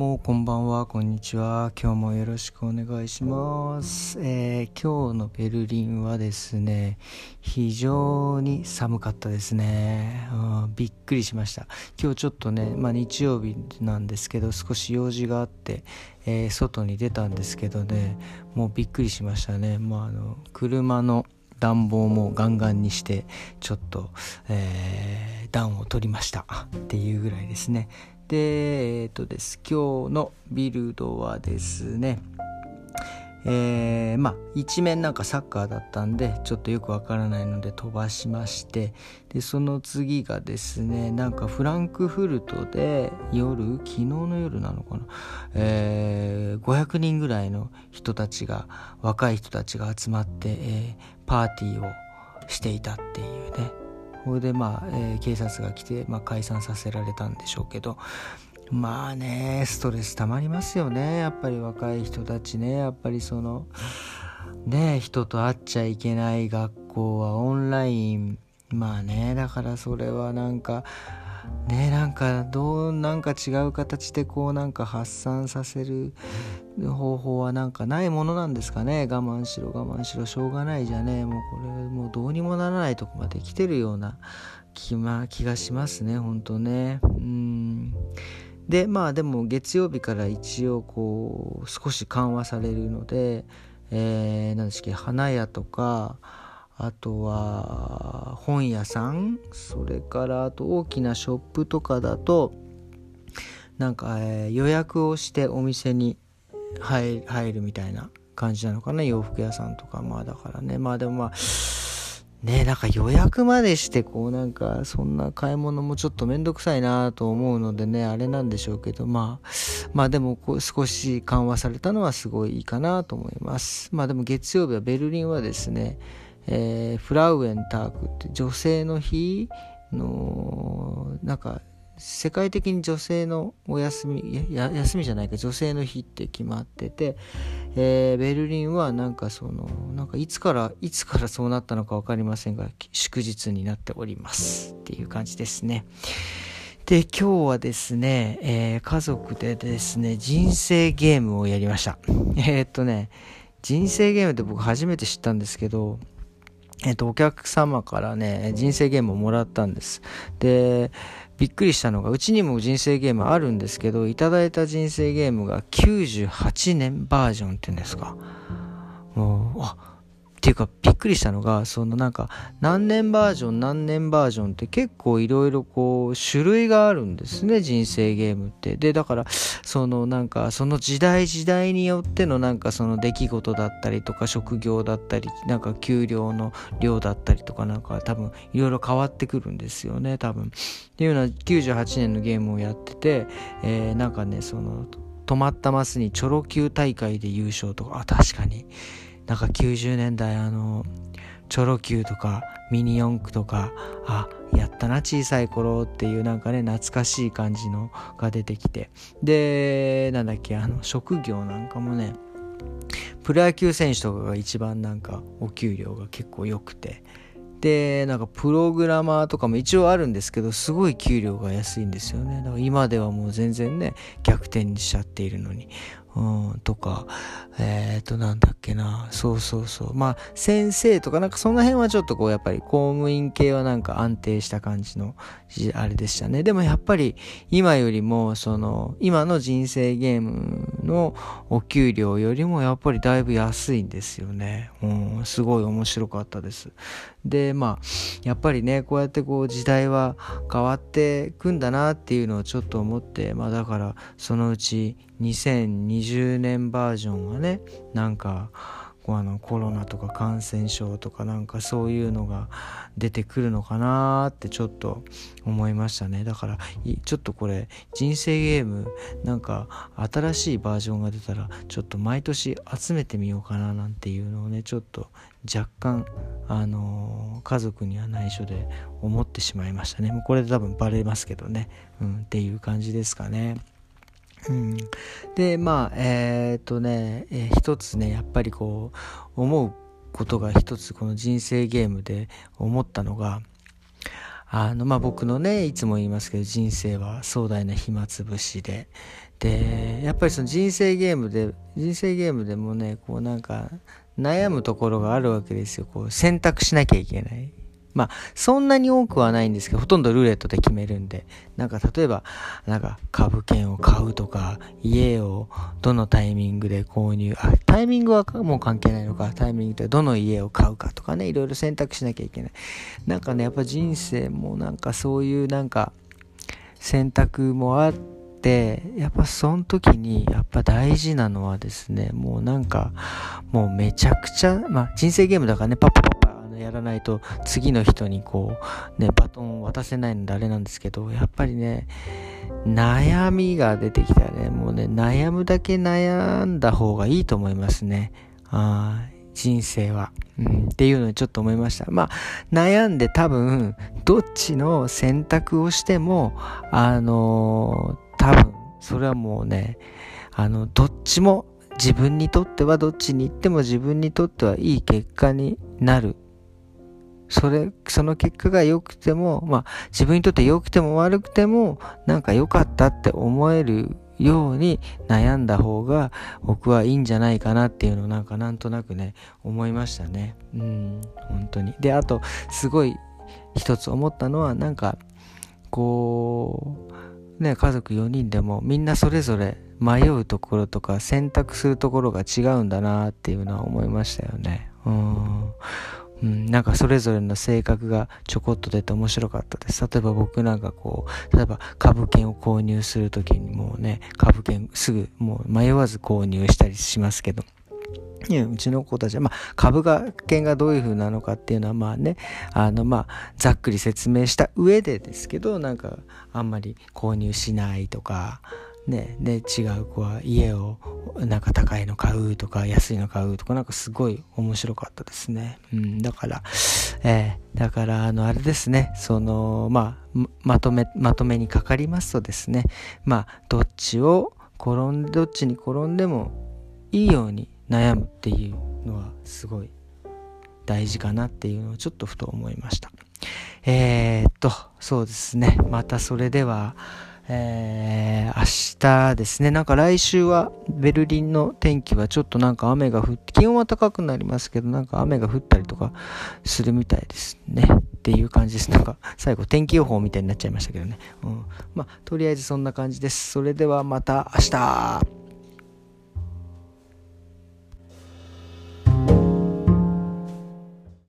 もこんばんはこんにちは。今日もよろしくお願いします、えー、今日のベルリンはですね非常に寒かったですね、うん、びっくりしました。今日ちょっとね、まあ、日曜日なんですけど少し用事があって、えー、外に出たんですけどねもうびっくりしましたね。もうあの車の暖房もガンガンにしてちょっと、えー、暖を取りました。っていうぐらいですね。で、えっ、ー、とです、今日のビルドはですね、えー、まあ一面なんかサッカーだったんでちょっとよくわからないので飛ばしましてでその次がですねなんかフランクフルトで夜？昨日の夜なのかな、えー、500人ぐらいの人たちが若い人たちが集まって、えー、パーティーをしていたっていうね。それでまあ、えー、警察が来て、まあ、解散させられたんでしょうけどまあねストレスたまりますよね。やっぱり若い人たちね。やっぱりそのね人と会っちゃいけない学校はオンライン。まあねだからそれはなんかねなんかどうなんか違う形でこうなんか発散させる方法はなんかないものなんですかね。我慢しろ我慢しろ。しょうがないじゃね。もうこれもうどうにもならないとこまで来てるような気,、ま、気がしますね。ほんとね。うん。でまあでも月曜日から一応こう少し緩和されるので、えー、何ですっけ。花屋とかあとは本屋さんそれからあと大きなショップとかだとなんか、えー、予約をしてお店に入るみたいな感じなのかな。洋服屋さんとかまあだからね。まあでもまあねなんか予約までしてこうなんかそんな買い物もちょっとめんどくさいなと思うのでねあれなんでしょうけどまあまあでもこう少し緩和されたのはすごいいいかなと思います。まあでも月曜日はベルリンはですねえー、フラウエンタークって女性の日のなんか世界的に女性のお休み休みじゃないか女性の日って決まってて、えー、ベルリンはなんかそのなんかいつからいつからそうなったのか分かりませんが祝日になっておりますっていう感じですね。で今日はですね、えー、家族でですね人生ゲームをやりました。えー、っとね人生ゲームって僕初めて知ったんですけどえっと、お客様からね、人生ゲームをもらったんです。で、びっくりしたのが、うちにも人生ゲームあるんですけど、いただいた人生ゲームが98年バージョンっていうんですか。もう、あ、っていうかびっくりしたのがそのなんか何年バージョン何年バージョンって結構いろいろこう種類があるんですね人生ゲームって。でだからそのなんかその時代時代によってのなんかその出来事だったりとか職業だったりなんか給料の量だったりとかなんか多分いろいろ変わってくるんですよね多分。っていうような98年のゲームをやってて、えー、なんかねその止まったマスにチョロ Q 大会で優勝とかあ確かに。なんか90年代あのチョロ Q とかミニ四駆とかあやったな小さい頃っていうなんかね懐かしい感じのが出てきて。でなんだっけあの職業なんかもねプロ野球選手とかが一番なんかお給料が結構良くて。でなんかプログラマーとかも一応あるんですけどすごい給料が安いんですよね。だから今ではもう全然ね逆転しちゃっているのに。うん、とか、えっ、ー、と、なんだっけな、そうそうそう。まあ、先生とか、なんかその辺はちょっとこう、やっぱり公務員系はなんか安定した感じの、あれでしたね。でもやっぱり、今よりも、その、今の人生ゲームのお給料よりも、やっぱりだいぶ安いんですよね。うん、すごい面白かったです。で、まあ、やっぱりね、こうやってこう、時代は変わってくんだなっていうのをちょっと思って、まあだから、そのうち、2020年バージョンはねなんかあのコロナとか感染症とかなんかそういうのが出てくるのかなってちょっと思いましたね。だからちょっとこれ人生ゲームなんか新しいバージョンが出たらちょっと毎年集めてみようかななんていうのをねちょっと若干あの家族には内緒で思ってしまいましたね。もうこれで多分バレますけどね、うん、っていう感じですかね。うん、でまあえっ、とね、えー、一つねやっぱりこう思うことが一つこの人生ゲームで思ったのがあのまあ僕のねいつも言いますけど人生は壮大な暇つぶしで。でやっぱりその人生ゲームで人生ゲームでもねこうなんか悩むところがあるわけですよ。こう選択しなきゃいけない。まあ、そんなに多くはないんですけど、ほとんどルーレットで決めるんで、なんか例えば、なんか株券を買うとか、家をどのタイミングで購入、あ、タイミングはもう関係ないのか、タイミングでどの家を買うかとかね、いろいろ選択しなきゃいけない。なんかね、やっぱ人生もなんかそういうなんか選択もあって、やっぱその時にやっぱ大事なのはですね、もうなんか、もうめちゃくちゃ、まあ人生ゲームだからね、パッパパッやらないと次の人にこうねバトンを渡せないのであれなんですけどやっぱりね悩みが出てきたらね。もうね悩むだけ悩んだ方がいいと思いますね。あ人生は、うん、っていうのにちょっと思いました。まあ悩んで多分どっちの選択をしてもあのー、多分それはもうねあのどっちも自分にとってはどっちに行っても自分にとってはいい結果になる。それ、その結果が良くても、まあ自分にとって良くても悪くても、なんか良かったって思えるように悩んだ方が僕はいいんじゃないかなっていうのをなんかなんとなくね、思いましたね。うん、本当に。で、あと、すごい一つ思ったのは、なんか、こう、ね、家族4人でもみんなそれぞれ迷うところとか選択するところが違うんだなっていうのは思いましたよね。うんうん、なんかそれぞれの性格がちょこっと出て面白かったです。例えば僕なんかこう、例えば株券を購入するときにもうね、株券すぐもう迷わず購入したりしますけど、いやうちの子たちは、まあ、株が券がどういう風なのかっていうのはまあねあのまあざっくり説明した上でですけどなんかあんまり購入しないとかね、で違う子は家をなんか高いの買うとか安いの買うとかなんかすごい面白かったですね。うん、だから、えー、だからあのあれですね、そのまあまとめまとめにかかりますとですね、まあどっちを転んでどっちに転んでもいいように悩むっていうのはすごい大事かなっていうのをちょっとふと思いました。えー、っとそうですね、またそれでは。えー、明日ですね、なんか来週はベルリンの天気はちょっとなんか雨が降って、気温は高くなりますけど、なんか雨が降ったりとかするみたいですね。っていう感じです。なんか最後天気予報みたいになっちゃいましたけどね。うん。まあ、とりあえずそんな感じです。それではまた明日